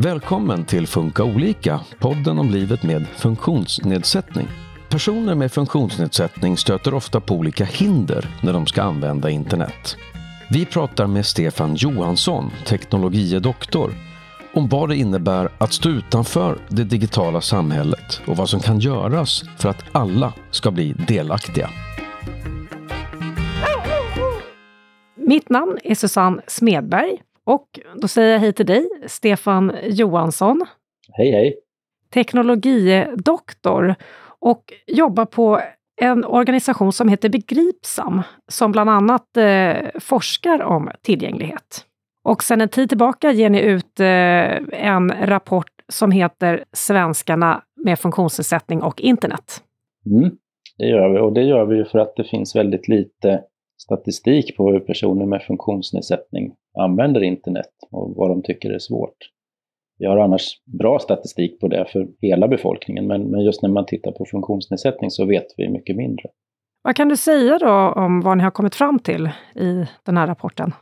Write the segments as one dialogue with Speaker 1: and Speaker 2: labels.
Speaker 1: Välkommen till Funka olika, podden om livet med funktionsnedsättning. Personer med funktionsnedsättning stöter ofta på olika hinder när de ska använda internet. Vi pratar med Stefan Johansson, teknologie doktor, om vad det innebär att stå utanför det digitala samhället och vad som kan göras för att alla ska bli delaktiga.
Speaker 2: Mitt namn är Susanne Smedberg och då säger jag hej till dig, Stefan Johansson.
Speaker 3: Hej hej!
Speaker 2: Teknologidoktor och jobbar på en organisation som heter Begripsam, som bland annat eh, forskar om tillgänglighet. Och sedan en tid tillbaka ger ni ut eh, en rapport som heter Svenskarna med funktionsnedsättning och internet.
Speaker 3: Mm, det gör vi och det gör vi för att det finns väldigt lite statistik på hur personer med funktionsnedsättning använder internet och vad de tycker är svårt. Vi har annars bra statistik på det för hela befolkningen, men, men just när man tittar på funktionsnedsättning så vet vi mycket mindre.
Speaker 2: Vad kan du säga då om vad ni har kommit fram till i den här rapporten?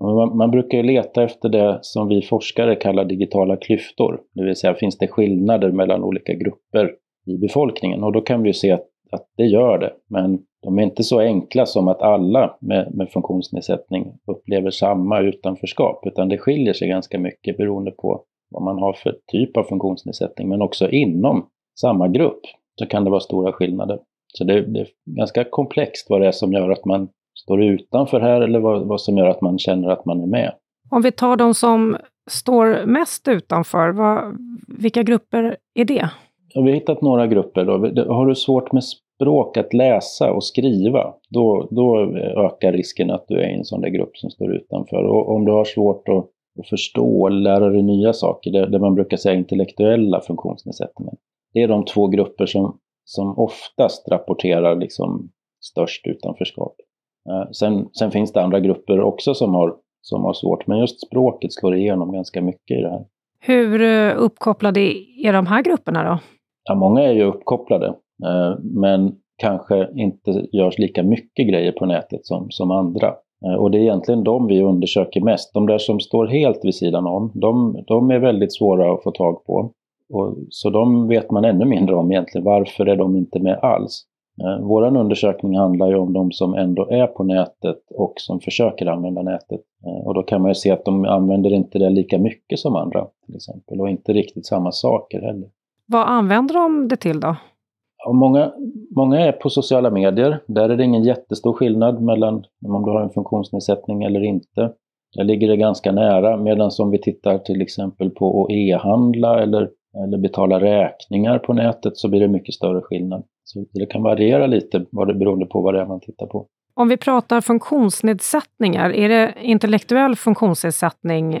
Speaker 3: Man, man brukar leta efter det som vi forskare kallar digitala klyftor, det vill säga finns det skillnader mellan olika grupper i befolkningen och då kan vi se att, att det gör det, men de är inte så enkla som att alla med, med funktionsnedsättning upplever samma utanförskap, utan det skiljer sig ganska mycket beroende på vad man har för typ av funktionsnedsättning, men också inom samma grupp så kan det vara stora skillnader. Så det, det är ganska komplext vad det är som gör att man står utanför här eller vad, vad som gör att man känner att man är med.
Speaker 2: Om vi tar de som står mest utanför, vad, vilka grupper är det?
Speaker 3: Vi har hittat några grupper. Då. Har du svårt med språk, att läsa och skriva, då, då eh, ökar risken att du är i en sån där grupp som står utanför. Och om du har svårt att, att förstå eller lära dig nya saker, det, det man brukar säga intellektuella funktionsnedsättningar, det är de två grupper som, som oftast rapporterar liksom störst utanförskap. Eh, sen, sen finns det andra grupper också som har, som har svårt, men just språket slår igenom ganska mycket i det här.
Speaker 2: Hur eh, uppkopplade är de här grupperna då?
Speaker 3: Ja, många är ju uppkopplade. Eh, men kanske inte görs lika mycket grejer på nätet som, som andra. Eh, och det är egentligen de vi undersöker mest. De där som står helt vid sidan om, de, de är väldigt svåra att få tag på. Och, så de vet man ännu mindre om egentligen. Varför är de inte med alls? Eh, Vår undersökning handlar ju om de som ändå är på nätet och som försöker använda nätet. Eh, och då kan man ju se att de använder inte det lika mycket som andra till exempel och inte riktigt samma saker heller.
Speaker 2: Vad använder de det till då?
Speaker 3: Och många, många är på sociala medier. Där är det ingen jättestor skillnad mellan om du har en funktionsnedsättning eller inte. Där ligger det ganska nära. Medan om vi tittar till exempel på att e-handla eller, eller betala räkningar på nätet så blir det mycket större skillnad. Så det kan variera lite vad det beroende på vad det är man tittar på.
Speaker 2: Om vi pratar funktionsnedsättningar, är det intellektuell funktionsnedsättning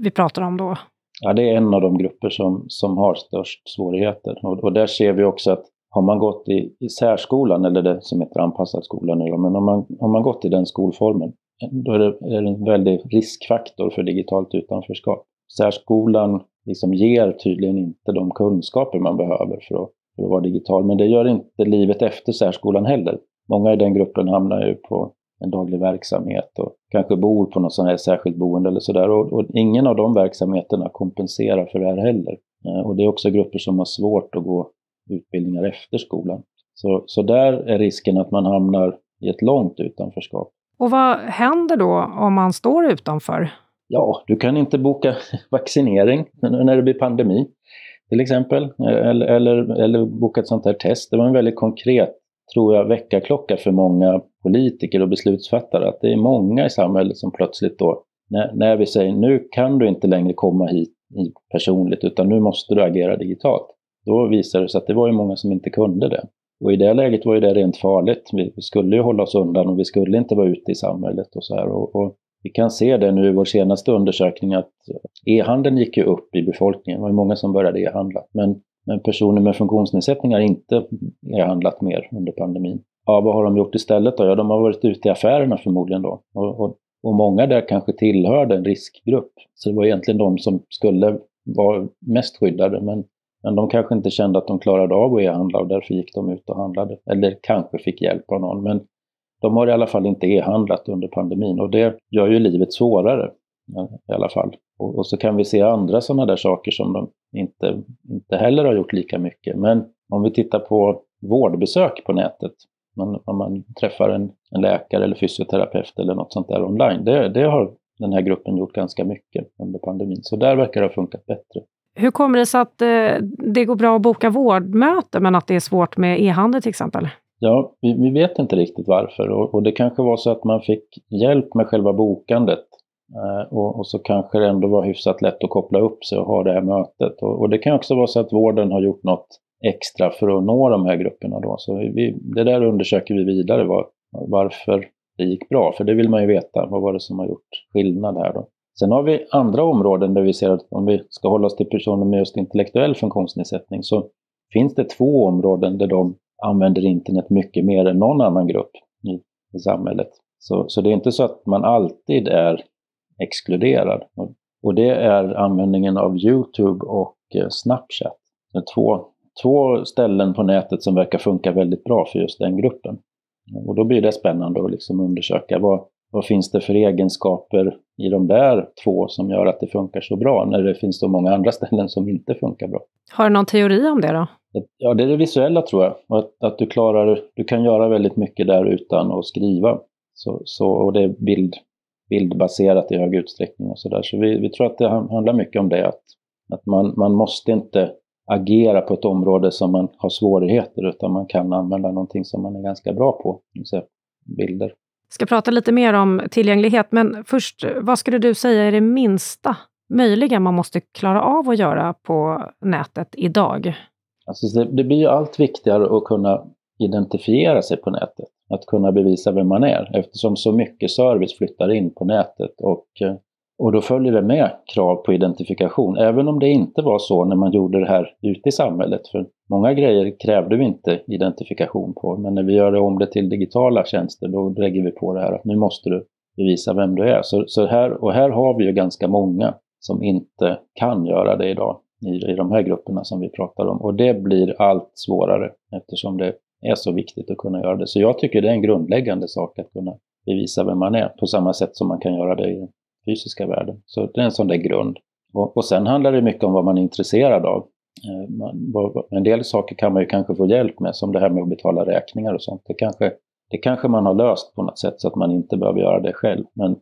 Speaker 2: vi pratar om då?
Speaker 3: Ja, det är en av de grupper som, som har störst svårigheter. Och, och där ser vi också att har man gått i, i särskolan, eller det som heter anpassad skola nu men om man, om man gått i den skolformen, då är det, är det en väldig riskfaktor för digitalt utanförskap. Särskolan liksom ger tydligen inte de kunskaper man behöver för att, för att vara digital, men det gör inte livet efter särskolan heller. Många i den gruppen hamnar ju på en daglig verksamhet och kanske bor på något sånt här särskilt boende eller sådär. Och, och, ingen av de verksamheterna kompenserar för det här heller. Eh, och det är också grupper som har svårt att gå utbildningar efter skolan. Så, så där är risken att man hamnar i ett långt utanförskap.
Speaker 2: Och vad händer då om man står utanför?
Speaker 3: Ja, du kan inte boka vaccinering när det blir pandemi till exempel, eller, eller, eller boka ett sånt här test. Det var en väldigt konkret, tror jag, väckarklocka för många politiker och beslutsfattare, att det är många i samhället som plötsligt då, när, när vi säger nu kan du inte längre komma hit personligt, utan nu måste du agera digitalt. Då visade det sig att det var ju många som inte kunde det. Och i det läget var ju det rent farligt. Vi, skulle ju hålla oss undan och vi skulle inte vara ute i samhället och så här. Och, och vi kan se det nu i vår senaste undersökning att e-handeln gick ju upp i befolkningen. Det var ju många som började e-handla. Men, men personer med funktionsnedsättning har inte e-handlat mer under pandemin. Ja, vad har de gjort istället då? Ja, de har varit ute i affärerna förmodligen då. Och, och, och många där kanske tillhörde en riskgrupp. Så det var egentligen de som skulle vara mest skyddade. Men men de kanske inte kände att de klarade av att e-handla och därför gick de ut och handlade. Eller kanske fick hjälp av någon. Men de har i alla fall inte e-handlat under pandemin och det gör ju livet svårare i alla fall. Och, och så kan vi se andra sådana där saker som de inte, inte heller har gjort lika mycket. Men om vi tittar på vårdbesök på nätet, man, om man träffar en, en, läkare eller fysioterapeut eller något sånt där online, det, det har den här gruppen gjort ganska mycket under pandemin. Så där verkar det ha funkat bättre.
Speaker 2: Hur kommer det sig att eh, det går bra att boka vårdmöte men att det är svårt med e-handel till exempel?
Speaker 3: Ja, vi, vi, vet inte riktigt varför och, och, det kanske var så att man fick hjälp med själva bokandet eh, och, och, så kanske det ändå var hyfsat lätt att koppla upp sig och ha det här mötet. Och, och, det kan också vara så att vården har gjort något extra för att nå de här grupperna då. Så vi, det där undersöker vi vidare var, varför det gick bra, för det vill man ju veta. Vad var det som har gjort skillnad här då? Sen har vi andra områden där vi ser att om vi ska hålla oss till personer med just intellektuell funktionsnedsättning så finns det två områden där de använder internet mycket mer än någon annan grupp i, i samhället. Så, så det är inte så att man alltid är exkluderad. Och, och det är användningen av Youtube och eh, Snapchat. Det är två, två ställen på nätet som verkar funka väldigt bra för just den gruppen. Och då blir det spännande att liksom undersöka vad, vad finns det för egenskaper i de där två som gör att det funkar så bra när det finns så många andra ställen som inte funkar bra.
Speaker 2: Har du någon teori om det då?
Speaker 3: Ja, det är det visuella tror jag. Att, att du klarar, du kan göra väldigt mycket där utan att skriva. Så, så, och det är bild, bildbaserat i hög utsträckning och sådär. Så vi, vi tror att det handlar mycket om det. Att, att man, man måste inte agera på ett område som man har svårigheter utan man kan använda någonting som man är ganska bra på. Så bilder.
Speaker 2: Jag ska prata lite mer om tillgänglighet, men först, vad skulle du säga är det minsta möjliga man måste klara av att göra på nätet idag?
Speaker 3: Alltså det, det blir ju allt viktigare att kunna identifiera sig på nätet. Att kunna bevisa vem man är eftersom så mycket service flyttar in på nätet och, och då följer det med krav på identifikation. Även om det inte var så när man gjorde det här ute i samhället. För många grejer krävde vi inte identifikation på men när vi gör om det till digitala tjänster då lägger vi på det här att nu måste du bevisa vem du är. Så, så här, och här har vi ju ganska många som inte kan göra det idag i, i de här grupperna som vi pratar om. Och det blir allt svårare eftersom det är så viktigt att kunna göra det. Så jag tycker det är en grundläggande sak att kunna bevisa vem man är på samma sätt som man kan göra det i fysiska världen. Så det är en sån där grund. Och, och sen handlar det mycket om vad man är intresserad av. Eh, man, en del saker kan man ju kanske få hjälp med, som det här med att betala räkningar och sånt. Det kanske, det kanske man har löst på något sätt så att man inte behöver göra det själv. Men,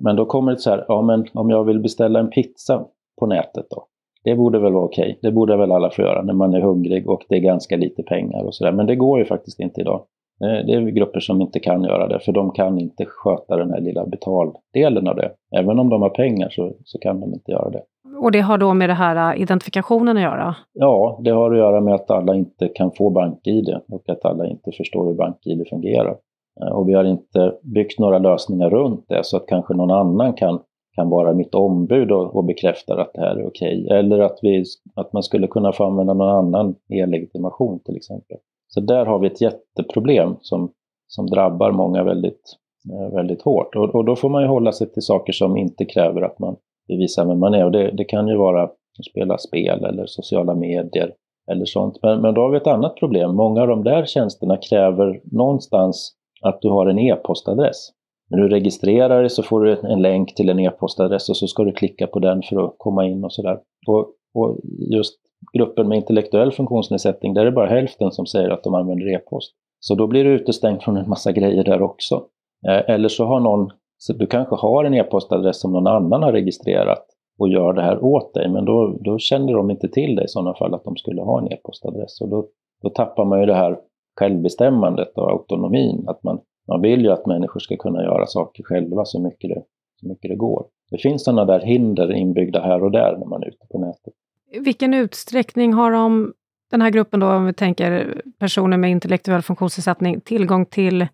Speaker 3: men då kommer det så här, ja men om jag vill beställa en pizza på nätet då, det borde väl vara okej. Det borde väl alla få göra när man är hungrig och det är ganska lite pengar och sådär. Men det går ju faktiskt inte idag. Eh, det är grupper som inte kan göra det, för de kan inte sköta den här lilla betaldelen av det. Även om de har pengar så, så kan de inte göra det.
Speaker 2: Och det har då med det här äh, identifikationen att göra?
Speaker 3: Ja, det har att göra med att alla inte kan få BankID och att alla inte förstår hur BankID fungerar. Eh, och vi har inte byggt några lösningar runt det så att kanske någon annan kan kan vara mitt ombud och, och bekräftar att det här är okej. Eller att, vi, att man skulle kunna få använda någon annan e-legitimation till exempel. Så där har vi ett jätteproblem som, som drabbar många väldigt, eh, väldigt hårt. Och, och, då får man ju hålla sig till saker som inte kräver att man bevisar vem man är. Och det, det kan ju vara att spela spel eller sociala medier eller sånt. Men, men då har vi ett annat problem. Många av de där tjänsterna kräver någonstans att du har en e-postadress. När du registrerar dig så får du en länk till en e-postadress och så ska du klicka på den för att komma in och sådär. Och, och just gruppen med intellektuell funktionsnedsättning, där är det bara hälften som säger att de använder e-post. Så då blir du utestängd från en massa grejer där också. Eh, eller så har någon, så du kanske har en e-postadress som någon annan har registrerat och gör det här åt dig, men då, då känner de inte till dig i sådana fall att de skulle ha en e-postadress. Och då, då tappar man ju det här självbestämmandet och autonomin, att man man vill ju att människor ska kunna göra saker själva så mycket det, så mycket det går. Det finns sådana där hinder inbyggda här och där när man är ute på nätet.
Speaker 2: Vilken utsträckning har de, den här gruppen då, om vi tänker personer med intellektuell funktionsnedsättning, tillgång till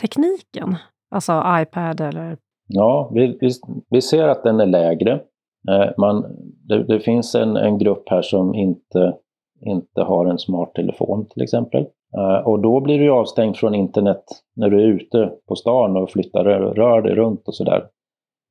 Speaker 2: tekniken? Alltså iPad eller?
Speaker 3: Ja, vi, vi, vi ser att den är lägre. Eh, man, det, det finns en, en grupp här som inte, inte har en smart telefon till exempel. Eh, och då blir du avstängd från internet när du är ute på stan och flyttar, rör dig runt och sådär.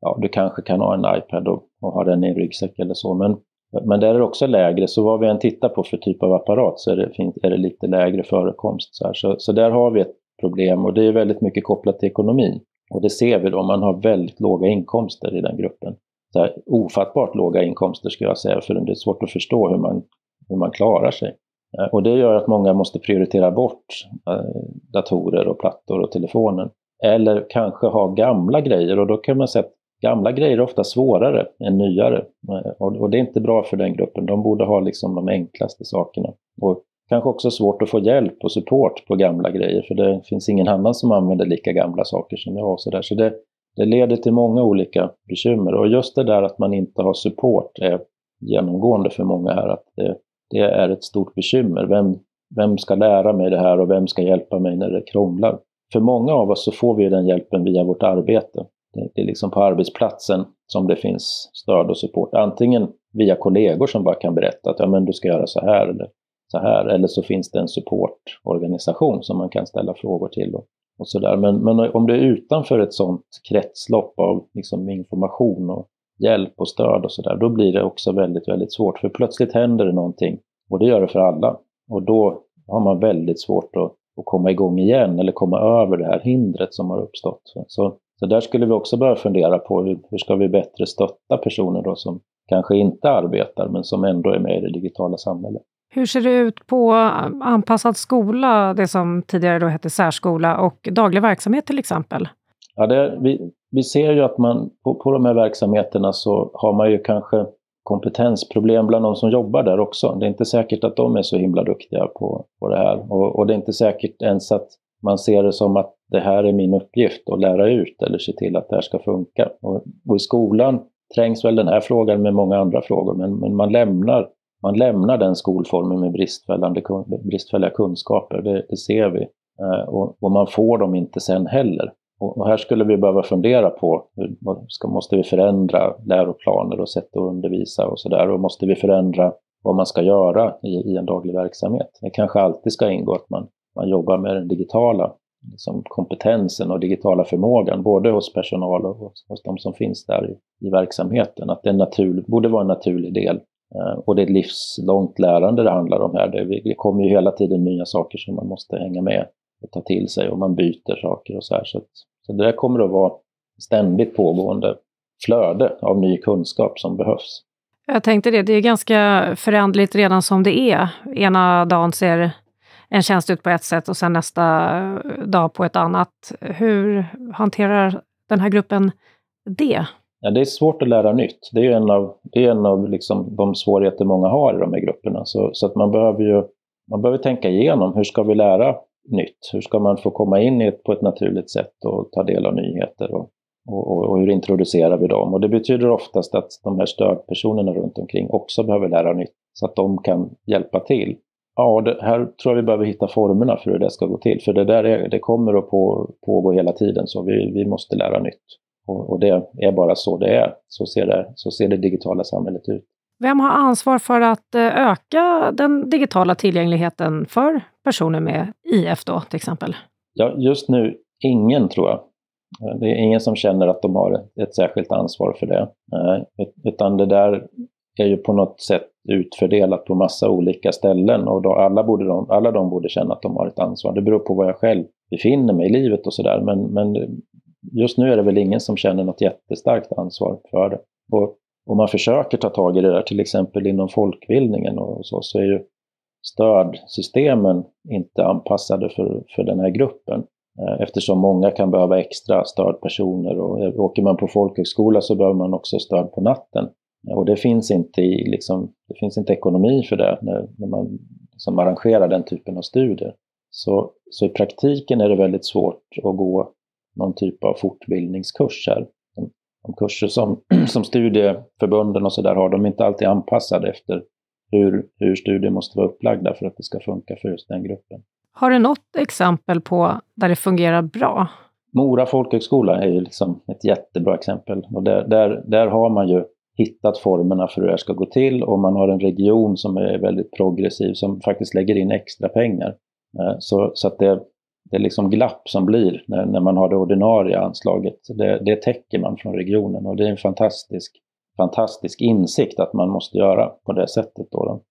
Speaker 3: Ja, du kanske kan ha en iPad och, och ha den i en ryggsäck eller så, men, men där är det också lägre. Så vad vi än tittar på för typ av apparat så är det, är det lite lägre förekomst. Så, så, så, där har vi ett, problem och det är väldigt mycket kopplat till ekonomi. Och det ser vi då, man har väldigt låga inkomster i den gruppen. Så här, ofattbart låga inkomster skulle jag säga, för det är svårt att förstå hur man, hur man klarar sig. Eh, och det gör att många måste prioritera bort eh, datorer och plattor och telefonen. Eller kanske ha gamla grejer och då kan man säga att gamla grejer är ofta svårare än nyare. Eh, och det är inte bra för den gruppen. De borde ha liksom de enklaste sakerna. Och kanske också svårt att få hjälp och support på gamla grejer för det finns ingen annan som använder lika gamla saker som jag. Och så där. så det, det leder till många olika bekymmer. Och just det där att man inte har support är genomgående för många här. Att det, det är ett stort bekymmer. Vem, vem ska lära mig det här och vem ska hjälpa mig när det krånglar? För många av oss så får vi den hjälpen via vårt arbete. Det, det är liksom på arbetsplatsen som det finns stöd och support. Antingen via kollegor som bara kan berätta att ja, men du ska göra så här eller så här. Eller så finns det en supportorganisation som man kan ställa frågor till. Och, och så där. Men, men om du är utanför ett sådant kretslopp av liksom information och hjälp och stöd och så där. då blir det också väldigt, väldigt svårt. För plötsligt händer det någonting och det gör det för alla. Och då har man väldigt svårt att, att komma igång igen eller komma över det här hindret som har uppstått. Så, så där skulle vi också börja fundera på hur, hur ska vi bättre stötta personer då som kanske inte arbetar men som ändå är med i det digitala samhället.
Speaker 2: Hur ser det ut på anpassad skola, det som tidigare då hette särskola, och daglig verksamhet till exempel?
Speaker 3: Ja, det, vi, vi ser ju att man på, på de här verksamheterna så har man ju kanske kompetensproblem bland de som jobbar där också. Det är inte säkert att de är så himla duktiga på, på det här. Och, och det är inte säkert ens att man ser det som att det här är min uppgift att lära ut eller se till att det här ska funka. Och, och i skolan trängs väl den här frågan med många andra frågor, men, men man, lämnar, man lämnar den skolformen med bristfälliga kunskaper, det, det ser vi. Eh, och, och, man får dem inte sen heller. Och, här skulle vi behöva fundera på, hur, ska, måste vi förändra läroplaner och sätt att undervisa och sådär? Och måste vi förändra vad man ska göra i, i, en daglig verksamhet? Det kanske alltid ska ingå att man, man jobbar med den digitala liksom kompetensen och digitala förmågan, både hos personal och hos, hos de som finns där i, i verksamheten. Att det natur, borde vara en naturlig del. Eh, och det är ett livslångt lärande det handlar om här. Det, det kommer ju hela tiden nya saker som man måste hänga med och ta till sig och man byter saker och så här. Så, att, så det där kommer att vara ständigt pågående flöde av ny kunskap som behövs.
Speaker 2: Jag tänkte det, det är ganska förändligt redan som det är. Ena dagen ser en tjänst ut på ett sätt och sen nästa dag på ett annat. Hur hanterar den här gruppen det?
Speaker 3: Ja, det är svårt att lära nytt. Det är en av, det är en av liksom de svårigheter många har i de här grupperna. Så, så att man behöver ju man behöver tänka igenom hur ska vi lära nytt? Hur ska man få komma in i ett, på ett naturligt sätt och ta del av nyheter? Och, och, och, hur introducerar vi dem? Och det betyder oftast att de här stödpersonerna runt omkring också behöver lära nytt så att de kan hjälpa till. Ja, det, här tror jag vi behöver hitta formerna för hur det ska gå till. För det där är, det kommer att på, pågå hela tiden, så vi, vi måste lära nytt. Och, och, det är bara så det är. Så ser det, så ser det digitala samhället ut.
Speaker 2: Vem har ansvar för att eh, öka den digitala tillgängligheten för personer med IF då till exempel?
Speaker 3: Ja, just nu ingen tror jag. Det är ingen som känner att de har ett särskilt ansvar för det. Utan det där är ju på något sätt utfördelat på massa olika ställen och då alla, borde de, alla de borde känna att de har ett ansvar. Det beror på var jag själv befinner mig i livet och sådär. Men, men just nu är det väl ingen som känner något jättestarkt ansvar för det. Och om man försöker ta tag i det där, till exempel inom folkbildningen och så, så är ju stödsystemen inte anpassade för, för den här gruppen. Eh, eftersom många kan behöva extra stödpersoner och eh, åker man på folkhögskola så behöver man också stöd på natten. Och det finns inte, i, liksom, det finns inte ekonomi för det när, när man liksom arrangerar den typen av studier. Så, så i praktiken är det väldigt svårt att gå någon typ av fortbildningskurs här. De, de kurser som, som studieförbunden och så där har, de är inte alltid anpassade efter hur, hur studier måste vara upplagda för att det ska funka för just den gruppen.
Speaker 2: Har du något exempel på där det fungerar bra?
Speaker 3: Mora folkhögskola är ju liksom ett jättebra exempel. Och där, där, där har man ju hittat formerna för hur det här ska gå till och man har en region som är väldigt progressiv som faktiskt lägger in extra pengar. Eh, så, så att det, det är liksom glapp som blir när, när man har det ordinarie anslaget. Det, det täcker man från regionen och det är en fantastisk fantastisk insikt att man måste göra på det sättet. Då, då.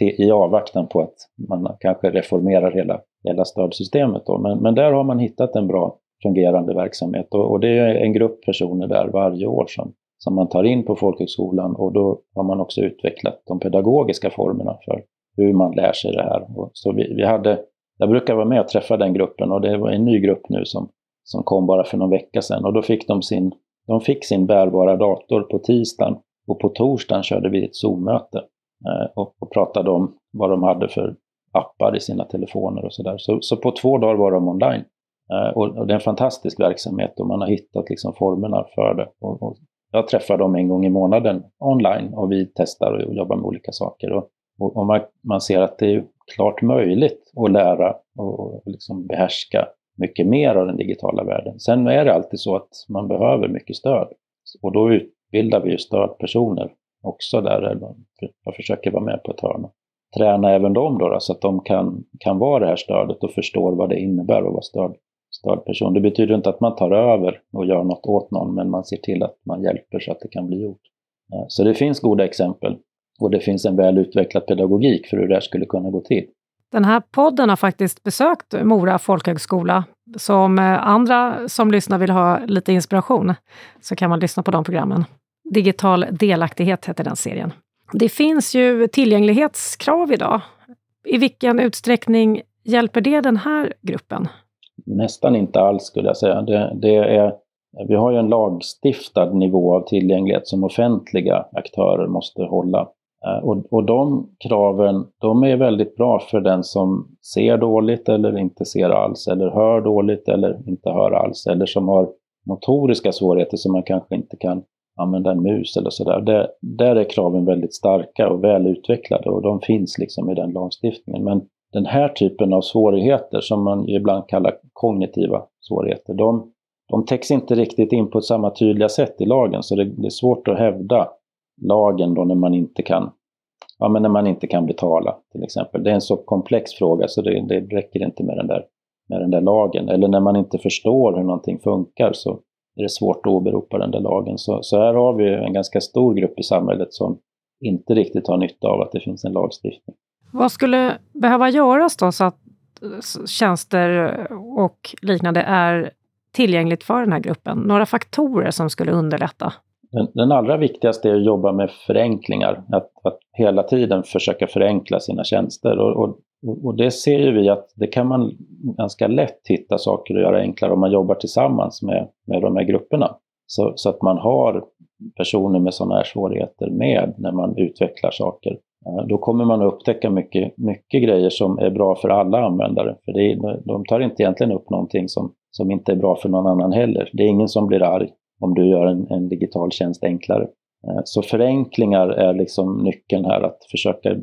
Speaker 3: I avvaktan på att man kanske reformerar hela, hela stödsystemet. Då. Men, men där har man hittat en bra fungerande verksamhet och, och det är en grupp personer där varje år som, som man tar in på folkhögskolan och då har man också utvecklat de pedagogiska formerna för hur man lär sig det här. Och så vi, vi hade, jag brukar vara med och träffa den gruppen och det var en ny grupp nu som, som kom bara för någon vecka sedan och då fick de sin, de fick sin bärbara dator på tisdagen och på torsdagen körde vi ett Zoom-möte eh, och, och, pratade om vad de hade för appar i sina telefoner och sådär. Så, så på två dagar var de online. Eh, och, och, det är en fantastisk verksamhet och man har hittat liksom formerna för det. Och, och jag träffar dem en gång i månaden online och vi testar och jobbar med olika saker. Och, och man, man, ser att det är klart möjligt att lära och liksom behärska mycket mer av den digitala världen. Sen är det alltid så att man behöver mycket stöd. Och då utbildar vi ju stödpersoner också där. Jag försöker vara med på ett hörn. Träna även dem då, då, så att de kan, kan vara det här stödet och förstår vad det innebär att vara stöd, stödperson. Det betyder inte att man tar över och gör något åt någon, men man ser till att man hjälper så att det kan bli gjort. Eh, så det finns goda exempel och det finns en väl utvecklad pedagogik för hur det här skulle kunna gå till.
Speaker 2: Den här podden har faktiskt besökt Mora folkhögskola. Så om eh, andra som lyssnar vill ha lite inspiration så kan man lyssna på de programmen. Digital delaktighet heter den serien. Det finns ju tillgänglighetskrav idag. I vilken utsträckning hjälper det den här gruppen?
Speaker 3: Nästan inte alls skulle jag säga. Det, det är, vi har ju en lagstiftad nivå av tillgänglighet som offentliga aktörer måste hålla. Eh, och, och de kraven, de är väldigt bra för den som ser dåligt eller inte ser alls, eller hör dåligt eller inte hör alls, eller som har motoriska svårigheter som man kanske inte kan använda en mus eller sådär. Där, där är kraven väldigt starka och väl utvecklade och de finns liksom i den lagstiftningen. Men den här typen av svårigheter som man ibland kallar kognitiva svårigheter, de, de täcks inte riktigt in på samma tydliga sätt i lagen så det, det är svårt att hävda lagen då när man inte kan ja, men när man inte kan betala till exempel. Det är en så komplex fråga så det, det räcker inte med den, där, med den där lagen. Eller när man inte förstår hur någonting funkar så är det svårt att åberopa den där lagen. Så, så här har vi en ganska stor grupp i samhället som inte riktigt har nytta av att det finns en lagstiftning.
Speaker 2: Vad skulle behöva göras då så att tjänster och liknande är tillgängligt för den här gruppen? Några faktorer som skulle underlätta?
Speaker 3: Den, den allra viktigaste är att jobba med förenklingar, att, att hela tiden försöka förenkla sina tjänster. Och, och, och, det ser ju vi att det kan man ganska lätt hitta saker att göra enklare om man jobbar tillsammans med, med de här grupperna. Så, så att man har personer med sådana här svårigheter med när man utvecklar saker. Eh, då kommer man att upptäcka mycket, mycket grejer som är bra för alla användare. För det är, de tar inte egentligen upp någonting som, som inte är bra för någon annan heller. Det är ingen som blir arg om du gör en, en digital tjänst enklare. Eh, så förenklingar är liksom nyckeln här, att försöka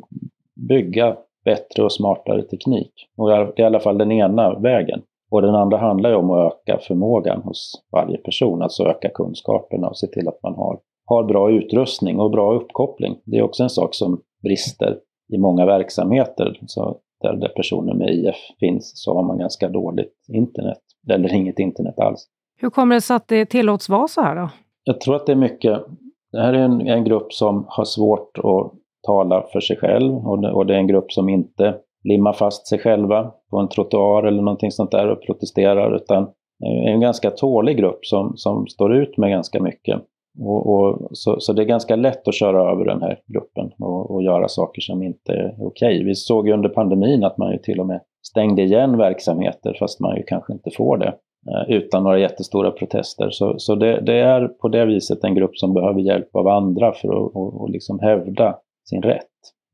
Speaker 3: bygga bättre och smartare teknik. Och det är i alla fall den ena vägen. Och den andra handlar ju om att öka förmågan hos varje person, alltså öka kunskaperna och se till att man har, har bra utrustning och bra uppkoppling. Det är också en sak som brister i många verksamheter. Så där, där personer med IF finns så har man ganska dåligt internet, eller inget internet alls.
Speaker 2: Hur kommer det sig att det tillåts vara så här då?
Speaker 3: Jag tror att det är mycket, det här är en, en grupp som har svårt att tala för sig själv och det, och det är en grupp som inte limmar fast sig själva på en trottoar eller någonting sånt där och protesterar utan är en ganska tålig grupp som, som står ut med ganska mycket. Och, och så, så, det är ganska lätt att köra över den här gruppen och, och göra saker som inte är okej. Okay. Vi såg ju under pandemin att man ju till och med stängde igen verksamheter fast man ju kanske inte får det. Eh, utan några jättestora protester. Så, så det, det, är på det viset en grupp som behöver hjälp av andra för att och, och liksom hävda sin rätt.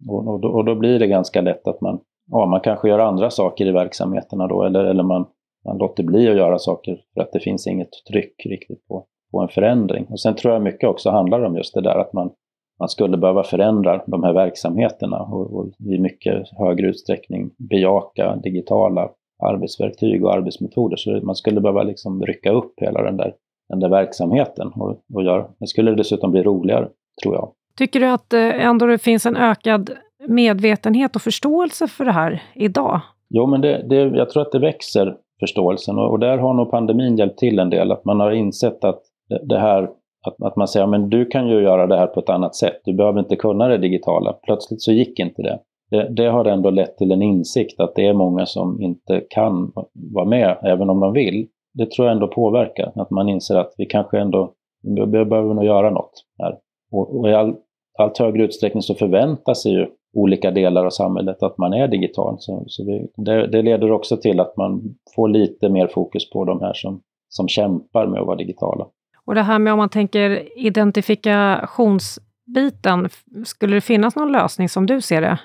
Speaker 3: Och, och, då, och, då, blir det ganska lätt att man, ja, man kanske gör andra saker i verksamheterna då, eller, eller man, man låter bli att göra saker för att det finns inget tryck riktigt på, på en förändring. Och sen tror jag mycket också handlar om just det där att man, man skulle behöva förändra de här verksamheterna och, och i mycket högre utsträckning bejaka digitala arbetsverktyg och arbetsmetoder. Så man skulle behöva liksom rycka upp hela den där, den där verksamheten och, och göra. Det skulle dessutom bli roligare, tror jag.
Speaker 2: Tycker du att eh, ändå det finns en ökad medvetenhet och förståelse för det här idag?
Speaker 3: Jo, men det, det, jag tror att det växer, förståelsen. Och, och där har nog pandemin hjälpt till en del. Att man har insett att det, det här att, att man säger men du kan ju göra det här på ett annat sätt. Du behöver inte kunna det digitala. Plötsligt så gick inte det. Det, det har ändå lett till en insikt att det är många som inte kan vara med, även om de vill. Det tror jag ändå påverkar, att man inser att vi kanske ändå vi behöver nog göra något här. Och, och i all, allt högre utsträckning så förväntar sig ju olika delar av samhället att man är digital. Så, så vi, det, det, leder också till att man får lite mer fokus på de här som, som kämpar med att vara digitala.
Speaker 2: Och det här med om man tänker identifikationsbiten, skulle det finnas någon lösning som du ser det?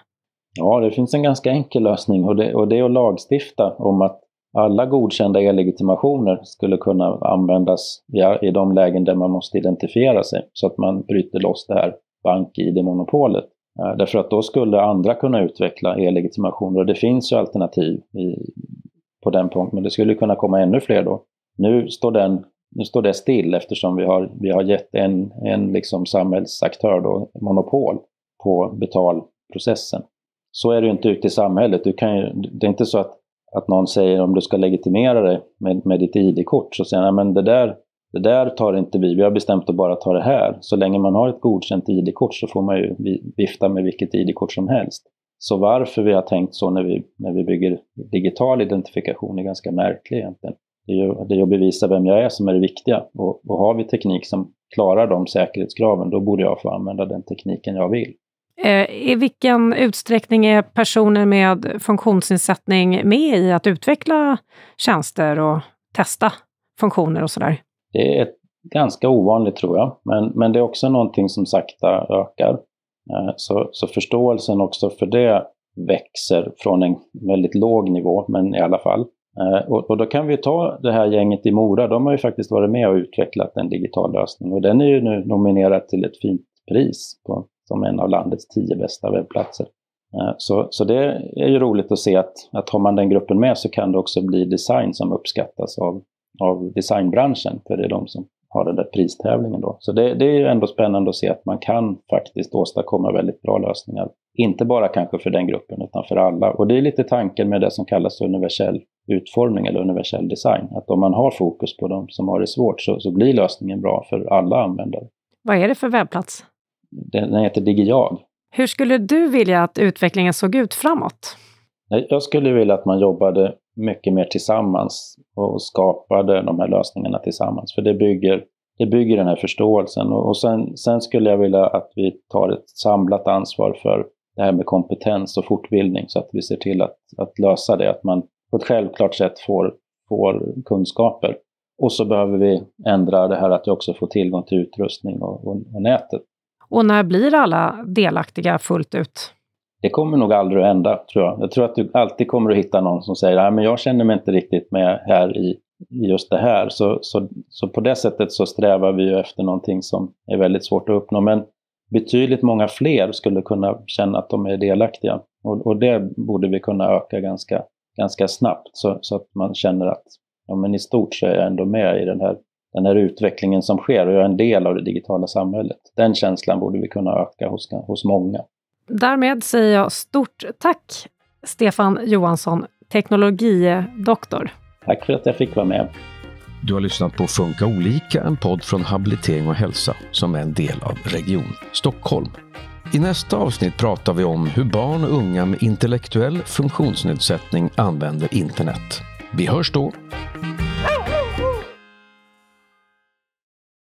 Speaker 3: Ja, det finns en ganska enkel lösning och det, och det är att lagstifta om att alla godkända e-legitimationer skulle kunna användas i, i de lägen där man måste identifiera sig så att man bryter loss det här bank-id-monopolet. Eh, därför att då skulle andra kunna utveckla e-legitimationer och det finns ju alternativ i, på den punkten, men det skulle kunna komma ännu fler då. Nu står, den, nu står det still eftersom vi har, vi har gett en, en liksom samhällsaktör då, monopol på betalprocessen. Så är det ju inte ute i samhället. Du kan ju, det är inte så att, att någon säger om du ska legitimera dig med, med ditt ID-kort så säger han men det där, det där tar inte vi, vi har bestämt att bara ta det här. Så länge man har ett godkänt ID-kort så får man ju vifta med vilket ID-kort som helst. Så varför vi har tänkt så när vi, när vi bygger digital identifikation är ganska märkligt egentligen. Det är, det är att bevisa vem jag är som är det viktiga. Och, och har vi teknik som klarar de säkerhetskraven, då borde jag få använda den tekniken jag vill.
Speaker 2: Eh, I vilken utsträckning är personer med funktionsnedsättning med i att utveckla tjänster och testa funktioner och sådär?
Speaker 3: Det är ganska ovanligt tror jag, men, men det är också någonting som sakta ökar. Eh, så, så förståelsen också för det växer från en väldigt låg nivå, men i alla fall. Eh, och, och, då kan vi ta det här gänget i Mora, de har ju faktiskt varit med och utvecklat en digital lösning. Och den är ju nu nominerad till ett fint pris på som en av landets tio bästa webbplatser. Eh, så, så det är ju roligt att se att, att har man den gruppen med så kan det också bli design som uppskattas av, av designbranschen, för det är de som har den där pristävlingen då. Så det, det är ju ändå spännande att se att man kan faktiskt åstadkomma väldigt bra lösningar. Inte bara kanske för den gruppen, utan för alla. Och det är lite tanken med det som kallas universell utformning eller universell design. Att om man har fokus på de som har det svårt så, så blir lösningen bra för alla användare.
Speaker 2: Vad är det för webbplats?
Speaker 3: Den heter DigiJag.
Speaker 2: Hur skulle du vilja att utvecklingen såg ut framåt?
Speaker 3: Jag skulle vilja att man jobbade mycket mer tillsammans och skapade de här lösningarna tillsammans. För det bygger, det bygger den här förståelsen. Och sen, sen skulle jag vilja att vi tar ett samlat ansvar för det här med kompetens och fortbildning så att vi ser till att, att lösa det. Att man på ett självklart sätt får, får kunskaper. Och så behöver vi ändra det här att vi också får tillgång till utrustning och, och, och nätet.
Speaker 2: Och när blir alla delaktiga fullt ut?
Speaker 3: Det kommer nog aldrig att hända, tror jag. Jag tror att du alltid kommer att hitta någon som säger att jag känner mig inte riktigt med här i, i just det här. Så, så, så på det sättet så strävar vi ju efter någonting som är väldigt svårt att uppnå. Men betydligt många fler skulle kunna känna att de är delaktiga. Och, och det borde vi kunna öka ganska, ganska snabbt så, så att man känner att ja, men i stort så är jag ändå med i den här den här utvecklingen som sker och jag är en del av det digitala samhället. Den känslan borde vi kunna öka hos, hos många.
Speaker 2: Därmed säger jag stort tack Stefan Johansson, teknologidoktor.
Speaker 3: Tack för att jag fick vara med.
Speaker 1: Du har lyssnat på Funka olika, en podd från Habilitering och hälsa som är en del av Region Stockholm. I nästa avsnitt pratar vi om hur barn och unga med intellektuell funktionsnedsättning använder internet. Vi hörs då!